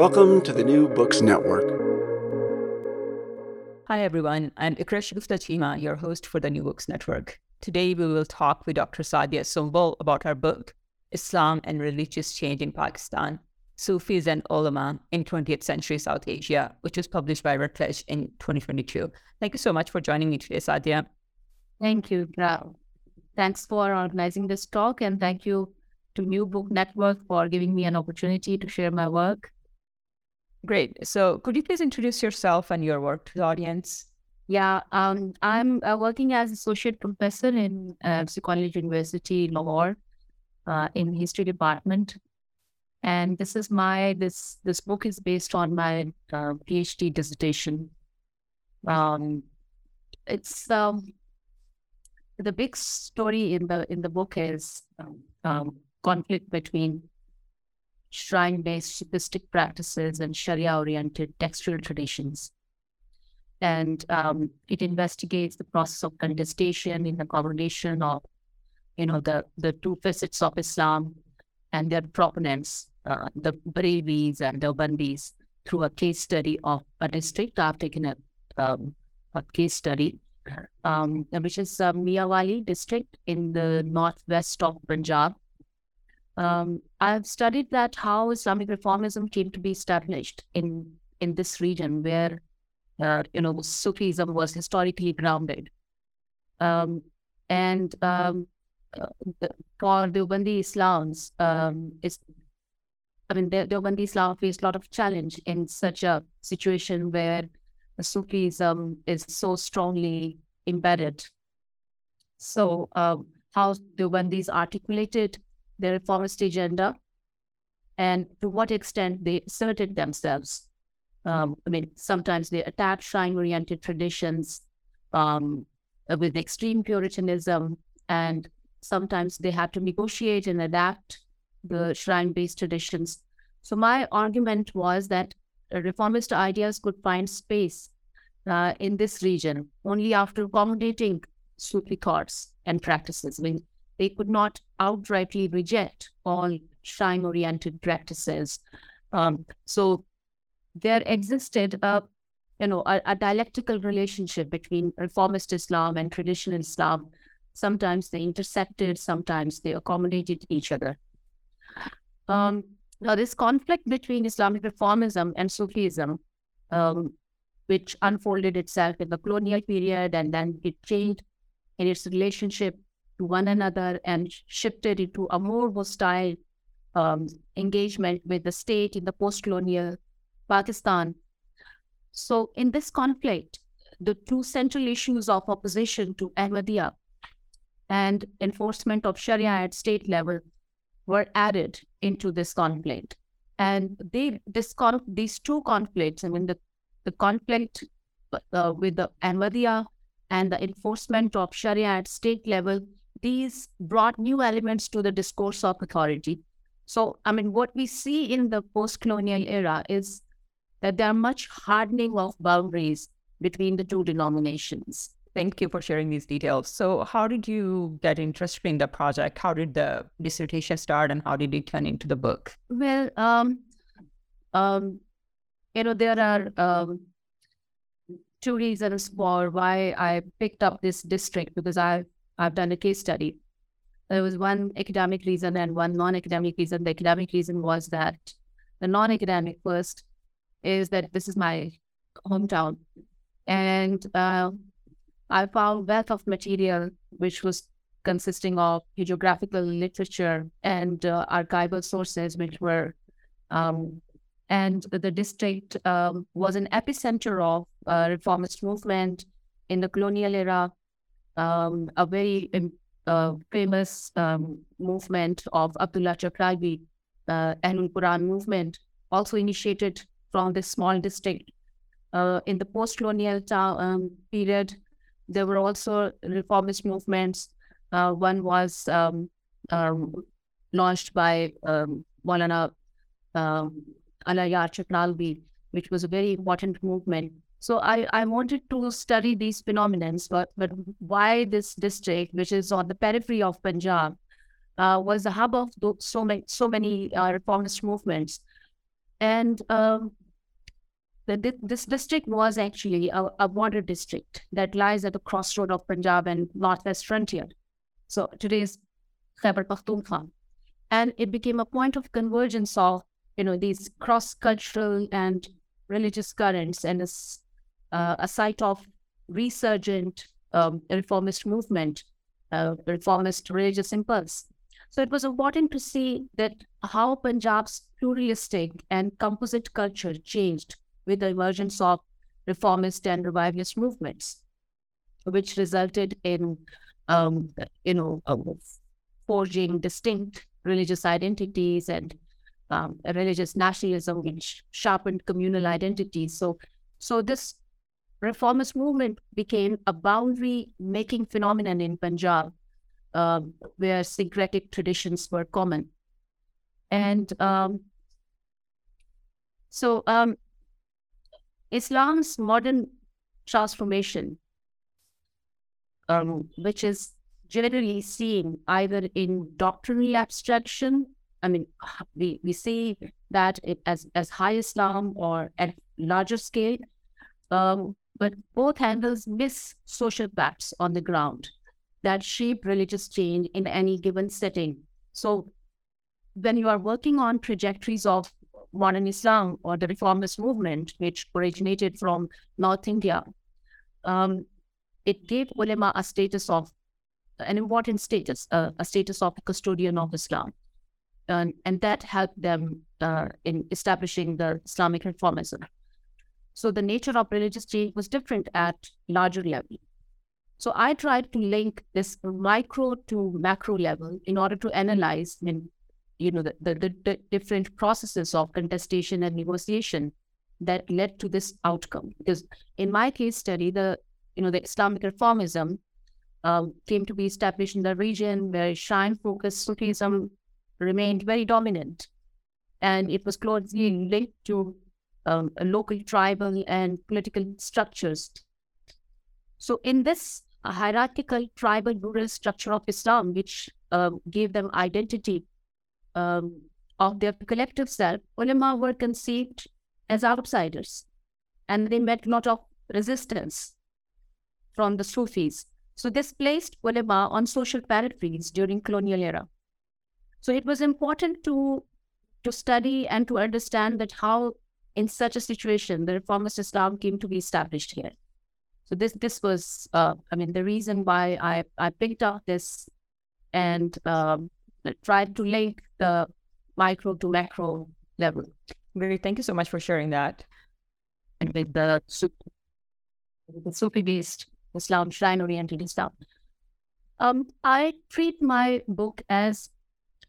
Welcome to the New Books Network. Hi, everyone. I'm Ikresh Gupta Chima, your host for the New Books Network. Today, we will talk with Dr. Saadia Sumbal about her book, Islam and Religious Change in Pakistan Sufis and Ulama in 20th Century South Asia, which was published by Routledge in 2022. Thank you so much for joining me today, Saadia. Thank you, Grau. Thanks for organizing this talk, and thank you to New Book Network for giving me an opportunity to share my work. Great. So, could you please introduce yourself and your work to the audience? Yeah, um, I'm uh, working as associate professor in uh, College University, Lahore, uh, in history department and this is my this this book is based on my uh, phd dissertation um it's um the big story in the in the book is um, um, conflict between shrine based sufistic practices and sharia oriented textual traditions and um, it investigates the process of contestation in the combination of you know the the two facets of islam and their proponents uh, the Barelvis and Deobandis through a case study of a district. I've taken a, um, a case study, um, which is uh, Mianwali district in the northwest of Punjab. Um, I've studied that how Islamic reformism came to be established in in this region where uh, you know Sufism was historically grounded, um, and um, uh, for the Deobandi Islams, um, is I mean, Deobandi Islam faced a lot of challenge in such a situation where Sufism is so strongly embedded. So, um, how Deobandis articulated their reformist agenda and to what extent they asserted themselves. Um, I mean, sometimes they attacked shrine oriented traditions um, with extreme Puritanism, and sometimes they had to negotiate and adapt the shrine based traditions. So, my argument was that reformist ideas could find space uh, in this region only after accommodating Sufi thoughts and practices. I mean, they could not outrightly reject all shrine oriented practices. Um, so, there existed a you know a, a, dialectical relationship between reformist Islam and traditional Islam. Sometimes they intersected, sometimes they accommodated each other. Um, now, this conflict between Islamic reformism and Sufism, um, which unfolded itself in the colonial period and then it changed in its relationship to one another and shifted into a more hostile um, engagement with the state in the post colonial Pakistan. So, in this conflict, the two central issues of opposition to Ahmadiyya and enforcement of Sharia at state level were added into this conflict. And they this con- these two conflicts, I mean the, the conflict uh, with the Ahmadiyya and the enforcement of Sharia at state level, these brought new elements to the discourse of authority. So, I mean, what we see in the post-colonial era is that there are much hardening of boundaries between the two denominations. Thank you for sharing these details. So, how did you get interested in the project? How did the dissertation start, and how did it turn into the book? Well, um, um, you know, there are um, two reasons for why I picked up this district because I've I've done a case study. There was one academic reason and one non-academic reason. The academic reason was that the non-academic first is that this is my hometown, and uh, I found wealth of material, which was consisting of geographical literature and uh, archival sources, which were, um, and the district um, was an epicenter of uh, reformist movement in the colonial era, um, a very um, uh, famous um, movement of Abdullah Chakralvi, uh, Quran movement, also initiated from this small district. Uh, in the post-colonial um, period, there were also reformist movements. Uh, one was um, um, launched by Maulana um, Alayar which was a very important movement. So I, I wanted to study these phenomena, but, but why this district, which is on the periphery of Punjab, uh, was the hub of so many, so many uh, reformist movements. And um, the, this district was actually a, a, border district that lies at the crossroad of Punjab and Northwest frontier. So today's Khyber Pakhtunkhwa. And it became a point of convergence of, you know, these cross-cultural and religious currents and a, uh, a site of resurgent um, reformist movement, uh, reformist religious impulse. So it was important to see that how Punjab's pluralistic and composite culture changed with the emergence of reformist and revivalist movements, which resulted in, um, you know, uh, forging distinct religious identities and um, religious nationalism, which sharpened communal identities. So, so this reformist movement became a boundary-making phenomenon in Punjab, uh, where syncretic traditions were common. And um, so um, Islam's modern transformation, um, which is generally seen either in doctrinal abstraction. I mean, we, we see that it as, as high Islam or at larger scale, um, but both handles miss social facts on the ground that shape religious change in any given setting. So when you are working on trajectories of modern Islam or the reformist movement, which originated from North India, um, it gave ulema a status of an important status, uh, a status of custodian of Islam. And, and that helped them uh, in establishing the Islamic reformism. So the nature of religious change was different at larger level. So I tried to link this micro to macro level in order to analyze you know, the, the, the, different processes of contestation and negotiation that led to this outcome. Because in my case study, the, you know, the Islamic reformism um, came to be established in the region where shrine-focused Sufism remained very dominant. And it was closely linked to um, local tribal and political structures. So in this hierarchical tribal rural structure of Islam, which uh, gave them identity um, of their collective self, ulama were conceived as outsiders, and they met a lot of resistance from the Sufis. So this placed ulama on social peripheries during colonial era. So it was important to to study and to understand that how, in such a situation, the reformist Islam came to be established here. So this this was, uh, I mean, the reason why I I picked up this and um, tried to link the micro to macro level. Great. Thank you so much for sharing that. And with the, the Sufi based Islam, shrine oriented Islam. Um, I treat my book as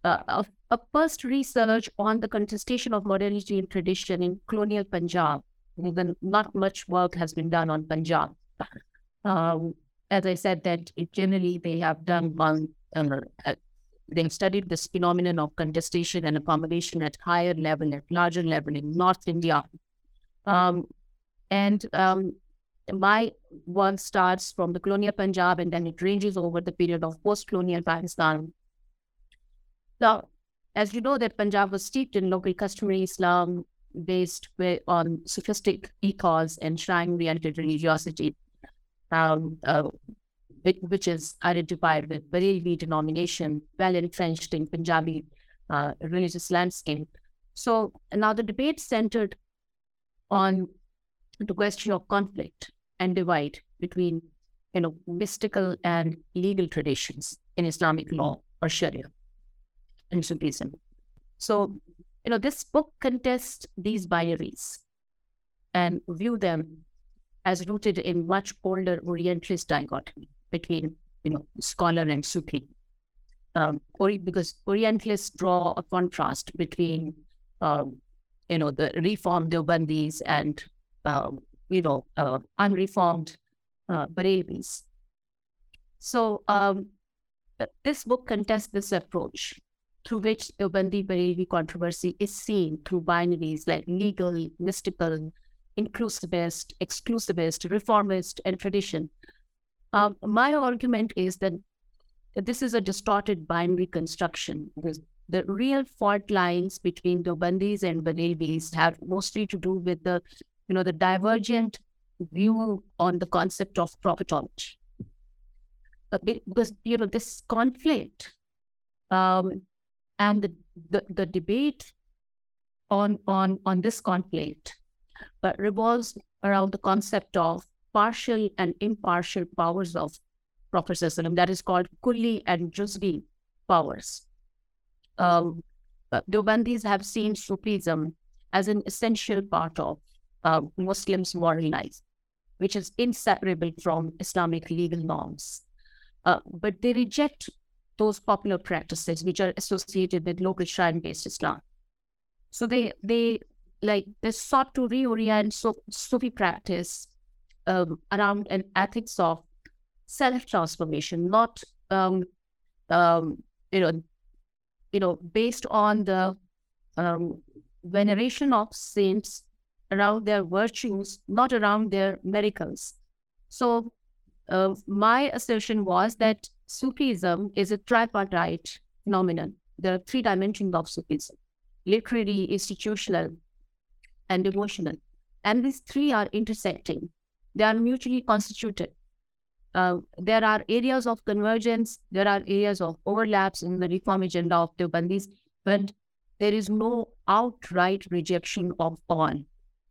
uh, a, first research on the contestation of modernity and tradition in colonial Punjab. Even not much work has been done on Punjab. Um, as I said, that generally they have done one uh, They've studied this phenomenon of contestation and accommodation at higher level, at larger level in North India. Um, and um, my work starts from the colonial Punjab and then it ranges over the period of post-colonial Pakistan. Now, as you know that Punjab was steeped in local customary Islam based on sufistic ethos and shrine-oriented religiosity. Um, uh, which is identified with Barelvi denomination, well entrenched in Punjabi uh, religious landscape. So now the debate centered on the question of conflict and divide between, you know, mystical and legal traditions in Islamic law or Sharia and So, you know, this book contests these binaries and view them as rooted in much older Orientalist dichotomy between you know scholar and Sufi. Um, because Orientalists draw a contrast between um, you know the reformed Deobandis and um, you know uh, unreformed uh, Barelvis. So um, this book contests this approach through which Deobandi Barelvi controversy is seen through binaries like legal, mystical, inclusivist, exclusivist, reformist, and tradition, um, my argument is that this is a distorted binary construction the real fault lines between Deobandis and Barelvis have mostly to do with the, you know, the divergent view on the concept of prophetology. Because, you know, this conflict um, and the, the, the debate on, on, on this conflict but revolves around the concept of partial and impartial powers of Prophet that is called Kulli and Juzvi powers. Um, Deobandis have seen Sufism as an essential part of uh, Muslims' moral life, which is inseparable from Islamic legal norms. Uh, but they reject those popular practices which are associated with local shrine-based Islam. So they they like they sought to reorient Sufi practice um, around an ethics of self transformation, not um, um, you know, you know, based on the um, veneration of saints around their virtues, not around their miracles. So, uh, my assertion was that Sufism is a tripartite phenomenon. There are three dimensions of Sufism literary, institutional, and emotional. And these three are intersecting, they are mutually constituted. Uh, there are areas of convergence, there are areas of overlaps in the reform agenda of the Deobandis, but there is no outright rejection of all.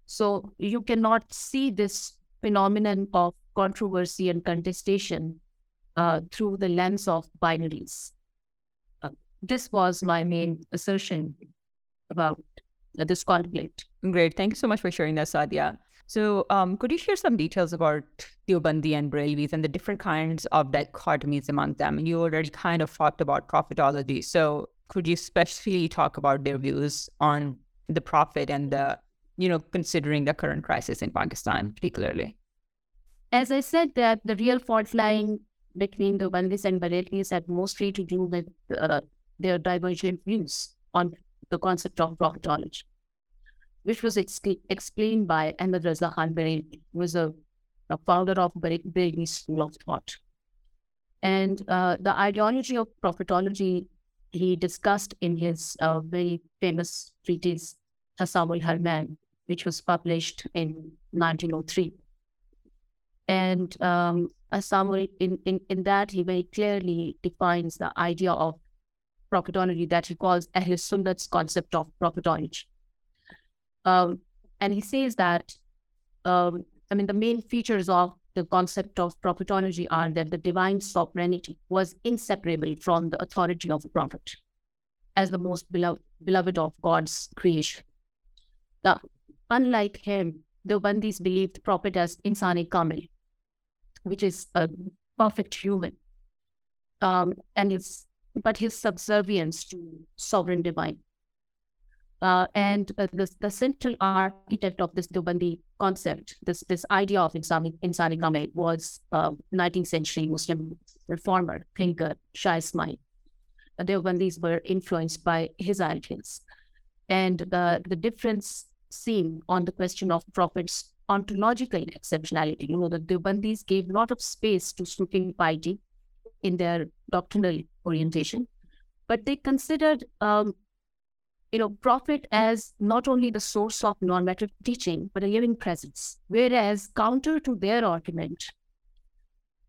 So you cannot see this phenomenon of controversy and contestation uh, through the lens of binaries. Uh, this was my main assertion about this conflict. Great. Thank you so much for sharing that, Saadia. So, um, could you share some details about Deobandi and Barelvis and the different kinds of dichotomies among them? You already kind of talked about prophetology. So, could you especially talk about their views on the prophet and the, you know, considering the current crisis in Pakistan, particularly? As I said, that the real fault line between Deobandis and Barelvis had mostly to do with uh, their divergent views on the concept of prophetology which was ex- explained by Ahmed Raza Khan Barelvi, who was a, a founder of Barelvi School of Thought. And uh, the ideology of prophetology he discussed in his uh, very famous treatise, Tasawwur Harman, which was published in 1903. And um, in, in, in that, he very clearly defines the idea of prophetology that he calls Ahl Sunnat's concept of prophetology. Um, and he says that, um, I mean, the main features of the concept of prophetology are that the divine sovereignty was inseparable from the authority of the prophet as the most beloved, beloved of God's creation. Now, unlike him, Deobandis believed prophet as Insani Kamil, which is a perfect human. Um, and his, but his subservience to sovereign divine. Uh, and uh, the, the central architect of this Deobandi concept, this this idea of Insani Kamil, was uh, 19th century Muslim reformer, thinker Shah Ismail. The Deobandis were influenced by his ideas. And the, the difference seen on the question of Prophet's ontological exceptionality. You know, the Deobandis gave a lot of space to Sufi piety in their doctrinal orientation, but they considered um, you know, prophet as not only the source of normative teaching, but a living presence. Whereas, counter to their argument,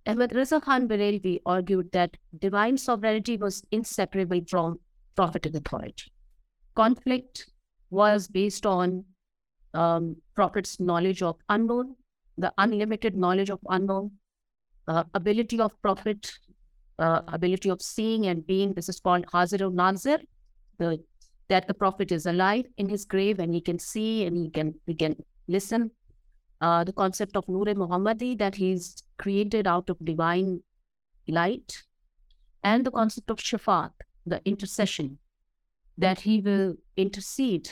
Ahmed Raza Khan Barelvi argued that divine sovereignty was inseparable from prophetic authority. Conflict was based on um, prophet's knowledge of unknown, the unlimited knowledge of unknown, uh, ability of prophet, uh, ability of seeing and being. This is called Hazir Nazir, the that the prophet is alive in his grave and he can see and he can he can listen. Uh, the concept of Nur Muhammadi that he's created out of divine light, and the concept of Shafat, the intercession, that he will intercede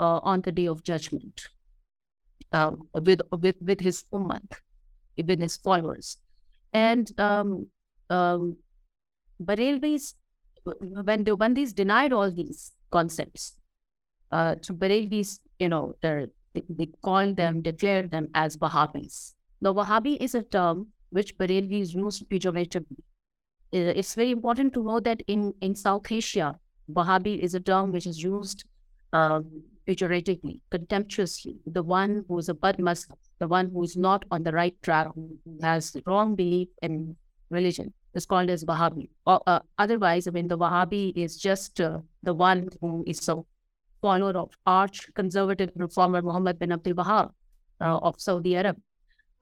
uh, on the day of judgment uh, with, with with his ummah, with his followers, and um, um, Barelvis, when Deobandis denied all these, concepts. Uh, so Barelvis, you know, they, they call them, declared them as Wahhabis. Now, Wahhabi is a term which Barelvis used pejoratively. Uh, it's very important to know that in, in South Asia, Wahhabi is a term which is used um, pejoratively, contemptuously. The one who is a bad Muslim, the one who is not on the right track, who has wrong belief in religion, is called as Wahhabi. Or, uh, otherwise, I mean, the Wahhabi is just uh, the one who is a follower of arch conservative reformer Muhammad bin Abdul Wahab uh, of Saudi Arab.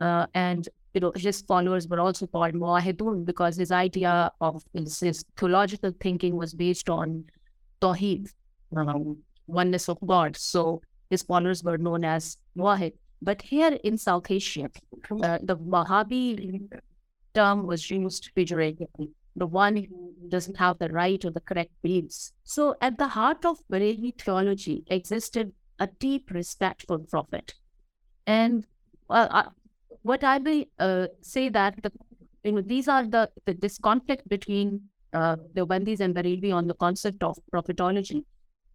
Uh, and you know, his followers were also called Muwahidun because his idea of his, his theological thinking was based on Tawheed, um, oneness of God. So his followers were known as Muwahid. But here in South Asia, uh, the Wahhabi term was used pejoratively, the one who doesn't have the right or the correct beliefs. So at the heart of Barelvi theology existed a deep respect for the Prophet. And well, uh, what I will uh, say that the, you know these are the, the this conflict between uh, Deobandis and Barelvi on the concept of prophetology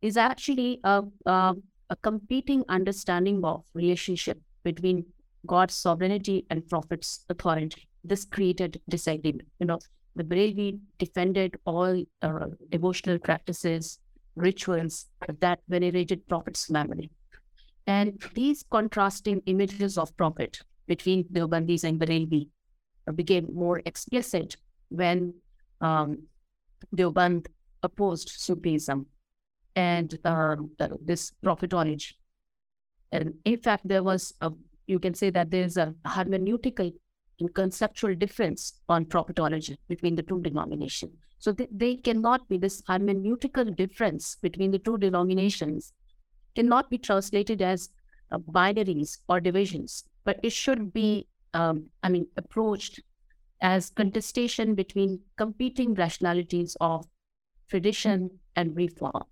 is actually a, a, a competing understanding of relationship between God's sovereignty and Prophet's authority. This created disagreement. You know, the Barelvi defended all uh, devotional practices, rituals that venerated Prophet's memory. And these contrasting images of Prophet between Deobandis and Barelvi became more explicit when um, Deoband opposed Sufism and um, this prophetology. And in fact, there was a, you can say that there's a hermeneutical and conceptual difference on prophetology between the two denominations. So they, they cannot be this hermeneutical difference between the two denominations cannot be translated as uh, binaries or divisions, but it should be, um, I mean, approached as contestation between competing rationalities of tradition and reform,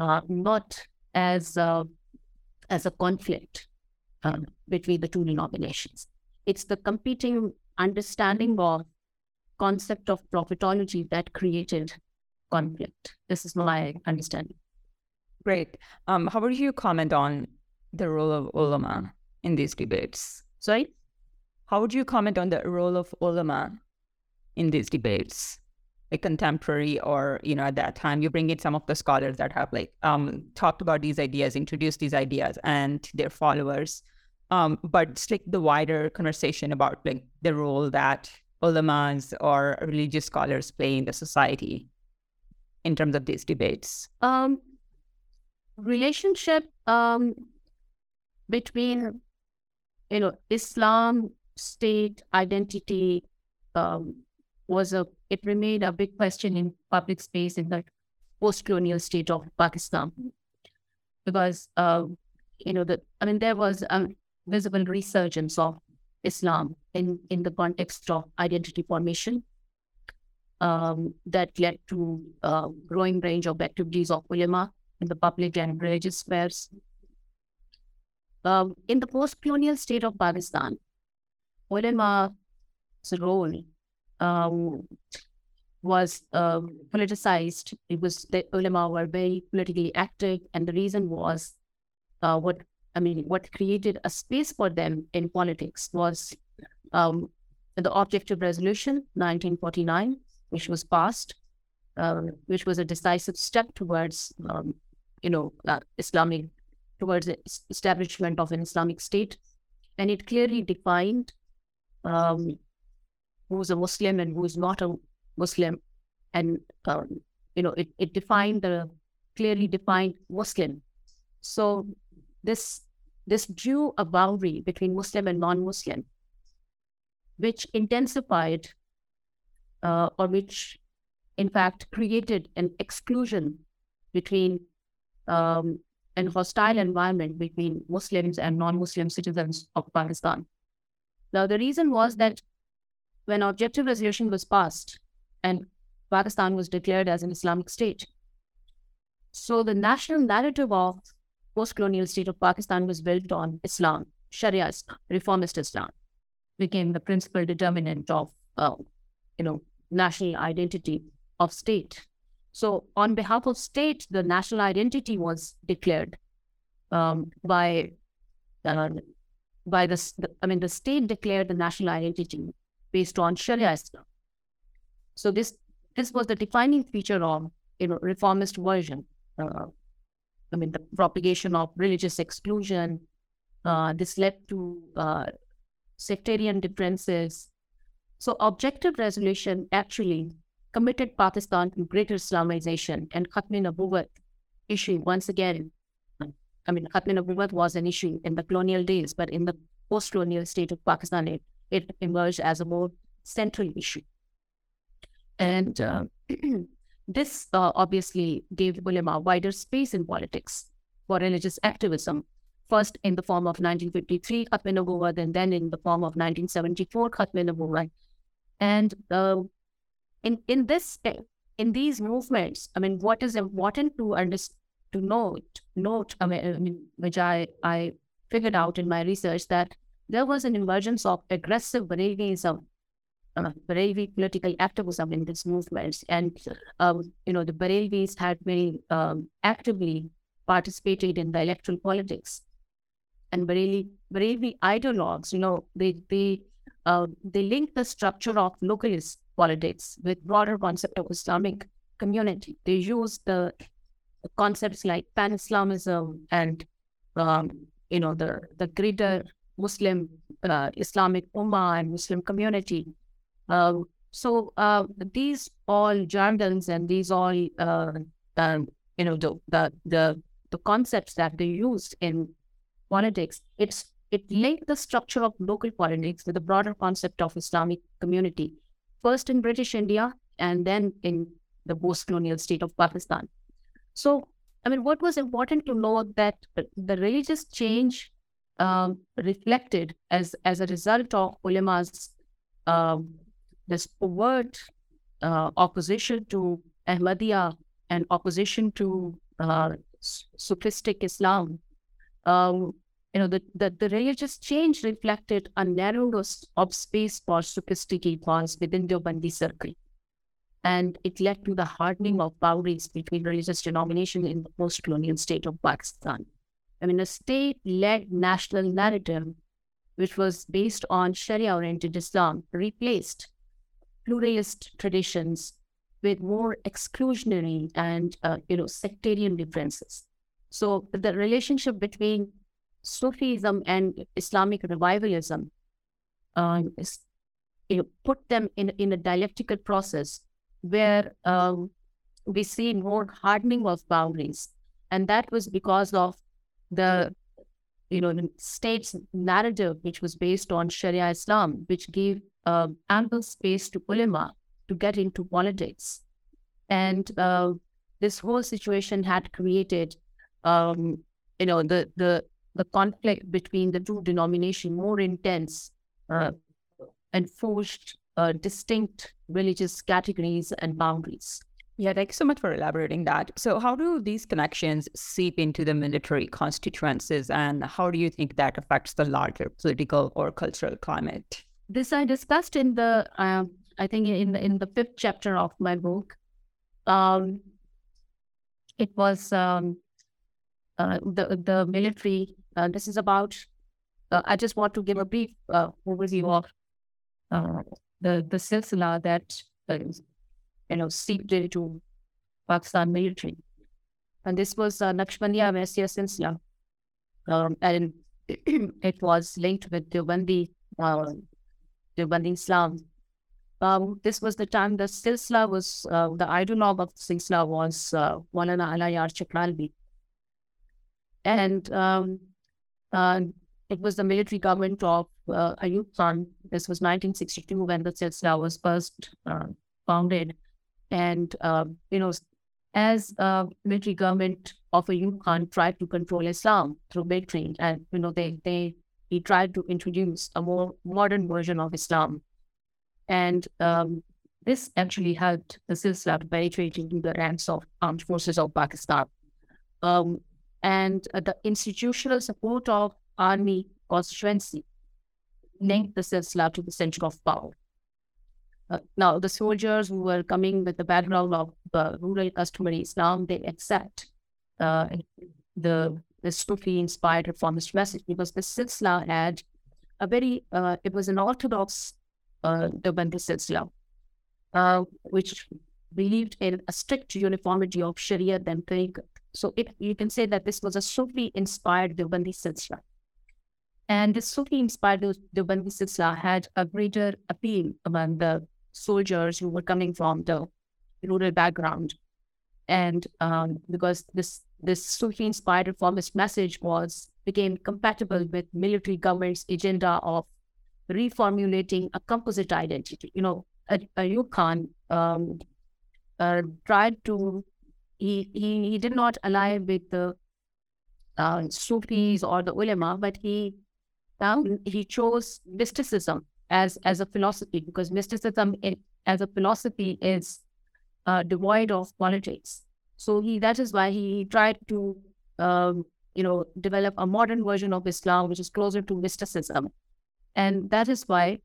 uh, not as uh, as a conflict um, between the two denominations. It's the competing understanding of concept of prophetology that created conflict. This is my understanding. Great. Um, how would you comment on the role of ulama in these debates? Sorry? How would you comment on the role of ulama in these debates? Contemporary or, you know, at that time, you bring in some of the scholars that have like um, talked about these ideas, introduced these ideas and their followers. Um, but it's like the wider conversation about like the role that ulamas or religious scholars play in the society in terms of these debates. Um, relationship um, between you know Islam state identity um, was a it remained a big question in public space in the post-colonial state of Pakistan because uh, you know that I mean there was a visible resurgence of Islam in in the context of identity formation um, that led to a growing range of activities of ulama in the public and religious spheres. Um, in the post-colonial state of Pakistan, ulama's role um, was uh, politicized. It was the ulama were very politically active, and the reason was uh, what I mean. What created a space for them in politics was um, the Objective Resolution 1949, which was passed, uh, which was a decisive step towards um, you know, uh, Islamic, towards the establishment of an Islamic state. And it clearly defined um, who's a Muslim and who's not a Muslim. And, um, you know, it, it defined the clearly defined Muslim. So this this drew a boundary between Muslim and non-Muslim, which intensified uh, or which in fact created an exclusion between um, an hostile environment between Muslims and non-Muslim citizens of Pakistan. Now, the reason was that when objective resolution was passed and Pakistan was declared as an Islamic state, so the national narrative of post-colonial state of Pakistan was built on Islam, Sharia Islam, reformist Islam, became the principal determinant of, uh, you know, national identity of state. So, on behalf of state, the national identity was declared um, by uh, by the, the, I mean, the state declared the national identity based on Sharia Islam. So this this was the defining feature of you know, reformist version. Uh, I mean, the propagation of religious exclusion. Uh, this led to uh, sectarian differences. So, objective resolution actually committed Pakistan to greater Islamization and Khatmi Nabuwat issue once again. I mean, Khatmi Nabuwat was an issue in the colonial days, but in the post-colonial state of Pakistan, it, it emerged as a more central issue. And uh, this uh, obviously gave ulama wider space in politics for religious activism, first in the form of 1953 Khatmi Nabuwat, and then in the form of 1974 Khatmi Nabuwat. And uh, in in this in these movements, I mean, what is important to understand to note note I mean, I mean, which I I figured out in my research that there was an emergence of aggressive Barelvism, uh, Barelvi political activism in these movements, and um, you know the Barelvis had very um, actively participated in the electoral politics, and Barelvi Barelvi ideologues, you know, they they uh, they link the structure of localist politics with broader concept of Islamic community. They use the concepts like pan-Islamism and um, you know the the greater Muslim uh, Islamic Ummah and Muslim community. Uh, so uh, these all jargons and these all um, you know the, the the the concepts that they used in politics. It's it linked the structure of local politics with the broader concept of Islamic community, first in British India and then in the post-colonial state of Pakistan. So, I mean, what was important to note that the religious change um, reflected as as a result of ulama's um, this overt uh, opposition to Ahmadiyya and opposition to uh, Islam. Um, you know, the, the, the religious change reflected a narrowness of space for sophisticated cause within the Bandi circle and it led to the hardening of boundaries between religious denominations in the post-colonial state of Pakistan. I mean, a state-led national narrative, which was based on Sharia-oriented Islam, replaced pluralist traditions with more exclusionary and uh, you know sectarian differences. So the relationship between Sufism and Islamic revivalism um, is, you know, put them in in a dialectical process where um, we see more hardening of boundaries. And that was because of the you know, the state's narrative, which was based on Sharia Islam, which gave uh, ample space to ulama to get into politics. And uh, this whole situation had created, um, you know, the, the, the conflict between the two denominations more intense uh, and forced uh, distinct religious categories and boundaries. Yeah, thank you so much for elaborating that. So, how do these connections seep into the military constituencies, and how do you think that affects the larger political or cultural climate? This I discussed in the, um, I think in the, in the fifth chapter of my book. Um, it was um, uh, the the military. Uh, this is about. Uh, I just want to give a brief uh, overview of uh, the the silsila that you know seeped into Pakistan military, and this was uh, Naqshbandiya Owaisiya silsila, um, and it was linked with Deobandi, uh, Deobandi Islam. Um, this was the time the silsila was uh, the ideologue of the silsila was uh, Maulana Alayar Chakralvi, and um, uh, it was the military government of uh, Ayub Khan. This was 1962 when the silsila was first uh, founded. And, uh, you know, as uh, military government of Ayub Khan tried to control Islam through military, and, you know, they, they he tried to introduce a more modern version of Islam. And um, this actually helped the silsila to penetrate into the ranks of armed forces of Pakistan. Um, and uh, the institutional support of army constituency linked the silsila to the center of power. Uh, now, the soldiers who were coming with the background of the rural customary Islam, they accept uh, the the Sufi-inspired reformist message because the silsila had a very, uh, it was an orthodox uh, silsila, uh, which believed in a strict uniformity of Sharia than Tariqat. So it, you can say that this was a Sufi-inspired Deobandi silsila. And the Sufi-inspired Deobandi silsila had a greater appeal among the soldiers who were coming from the rural background. And um, because this this Sufi-inspired reformist message was became compatible with military government's agenda of reformulating a composite identity. You know, Ayub Khan um, uh, tried to he, he he did not align with the uh, Sufis or the ulama, but he found he chose mysticism as as a philosophy because mysticism as a philosophy is uh, devoid of politics. So he that is why he tried to um, you know develop a modern version of Islam which is closer to mysticism, and that is why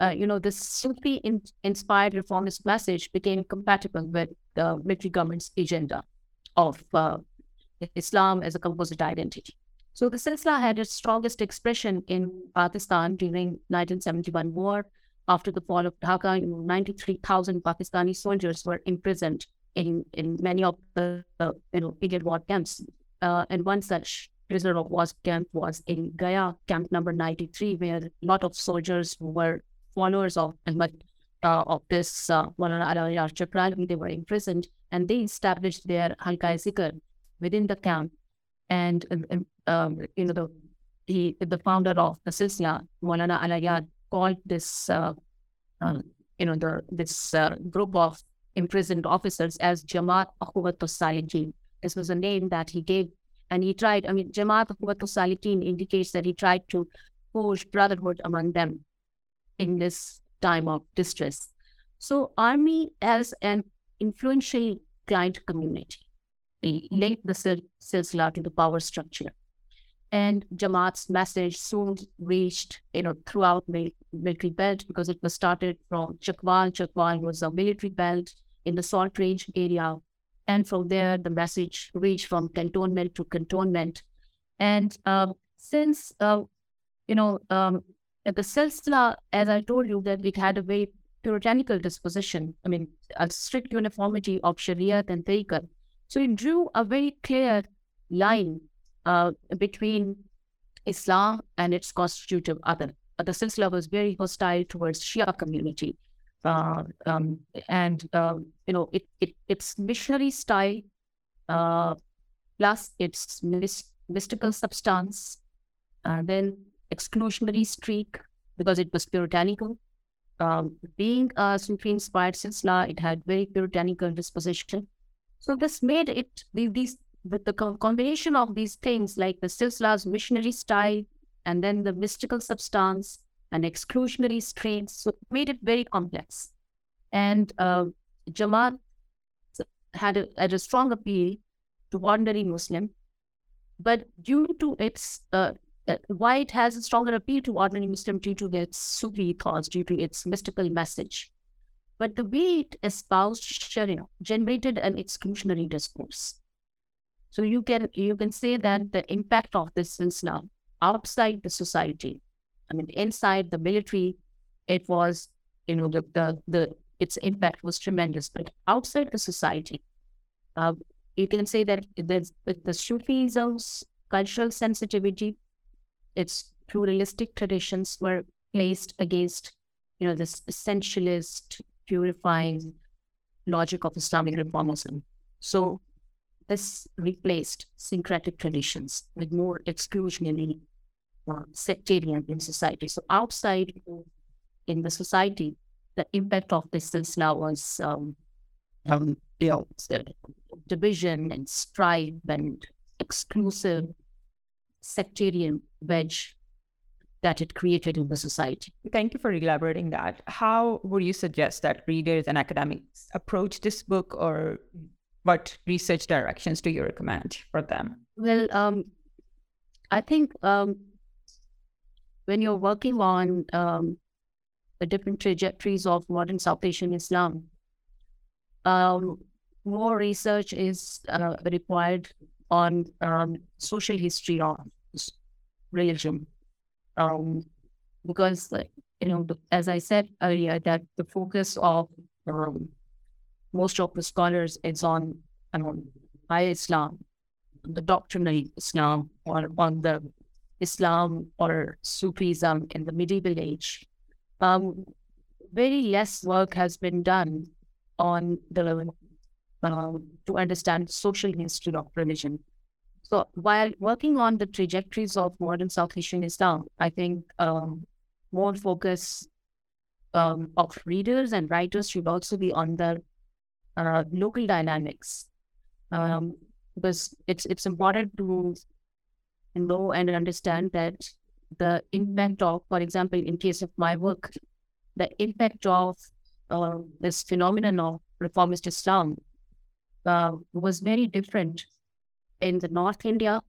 uh, you know this Sufi in, inspired reformist message became compatible with the military government's agenda of uh, Islam as a composite identity. So the silsila had its strongest expression in Pakistan during 1971 war. After the fall of Dhaka, 93,000 Pakistani soldiers were imprisoned in, in many of the uh, you know period war camps. Uh, and one such prisoner of war camp was in Gaya, camp number 93, where a lot of soldiers were followers of Ahmad uh, of this uh, Chakralvi, they were imprisoned and they established their Halkai Zikr within the camp. And, and um, you know, the, the, the founder of the Silsila, Maulana Alayar, called this, uh, uh, you know, the, this uh, group of imprisoned officers as Jamaat Akhuwat Salikin. This was a name that he gave. And he tried, I mean, Jamaat Akhuwat Salikin indicates that he tried to forge brotherhood among them in this time of distress. So army as an influential client community linked the silsila to the power structure. And Jamaat's message soon reached, you know, throughout the military belt because it was started from Chakwal. Chakwal was a military belt in the Salt Range area. And from there, the message reached from cantonment to cantonment. And um, since, uh, you know, um, the silsila, as I told you, that it had a very puritanical disposition, I mean, a strict uniformity of Sharia and Tariqat. So it drew a very clear line uh, between Islam and its constitutive other. But the silsila was very hostile towards Shia community. Uh, um, and, um, you know, it, it its missionary style uh, plus its mystical substance, and then exclusionary streak because it was puritanical. Um, being a Sufi inspired silsila, it had very puritanical disposition. So this made it these with the combination of these things like the silsila's missionary style and then the mystical substance and exclusionary strains, so it made it very complex. And uh, had a, had a strong appeal to ordinary Muslim, but due to its uh, uh, why it has a stronger appeal to ordinary Muslim due to its Sufi thoughts, due to its mystical message. But the way it espoused Sharia generated an exclusionary discourse. So you can you can say that the impact of this silsila outside the society, I mean inside the military, it was you know the the, the its impact was tremendous. But outside the society, uh, you can say that there's the Sufism's cultural sensitivity its pluralistic traditions were placed against, you know, this essentialist, purifying logic of Islamic reformism. So this replaced syncretic traditions with more exclusionary uh, sectarian in society. So outside in the society, the impact of this silsila was um, um, you know, division and strife and exclusive sectarian wedge that it created in the society. Thank you for elaborating that. How would you suggest that readers and academics approach this book, or what research directions do you recommend for them? Well, um, I think um, when you're working on um, the different trajectories of modern South Asian Islam, um, more research is uh, required on um, social history of religion. Um, because, like you know, as I said earlier, that the focus of um, most of the scholars is on um, by Islam, the doctrinal Islam, or on the Islam or Sufism in the medieval age. Um, very less work has been done on the um, to understand social history of religion. So while working on the trajectories of modern South Asian Islam, I think um, more focus um, of readers and writers should also be on the uh, local dynamics, um, because it's it's important to know and understand that the impact of, for example, in case of my work, the impact of uh, this phenomenon of reformist Islam uh, was very different in the North India,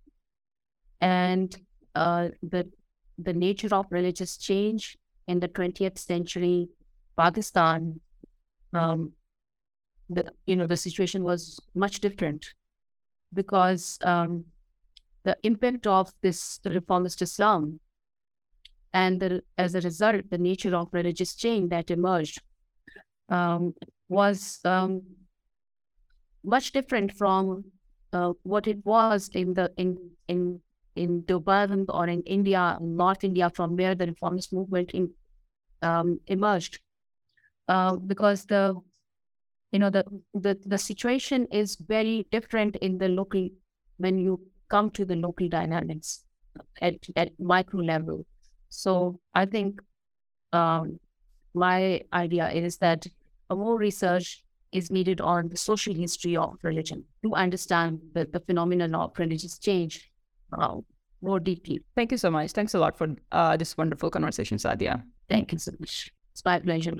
and uh, the the nature of religious change in the 20th century Pakistan, um, the you know the situation was much different because um, the impact of this reformist Islam and the, as a result, the nature of religious change that emerged um, was um, much different from uh, what it was in the in in in Deoband or in India, North India, from where the reformist movement in, um, emerged, uh, because the you know the, the the situation is very different in the local when you come to the local dynamics at at micro level. So I think um, my idea is that more research is needed on the social history of religion to understand the, the phenomenon of religious change uh, more deeply. Thank you so much. Thanks a lot for uh, this wonderful conversation, Saadia. Thank you so much. It's my pleasure.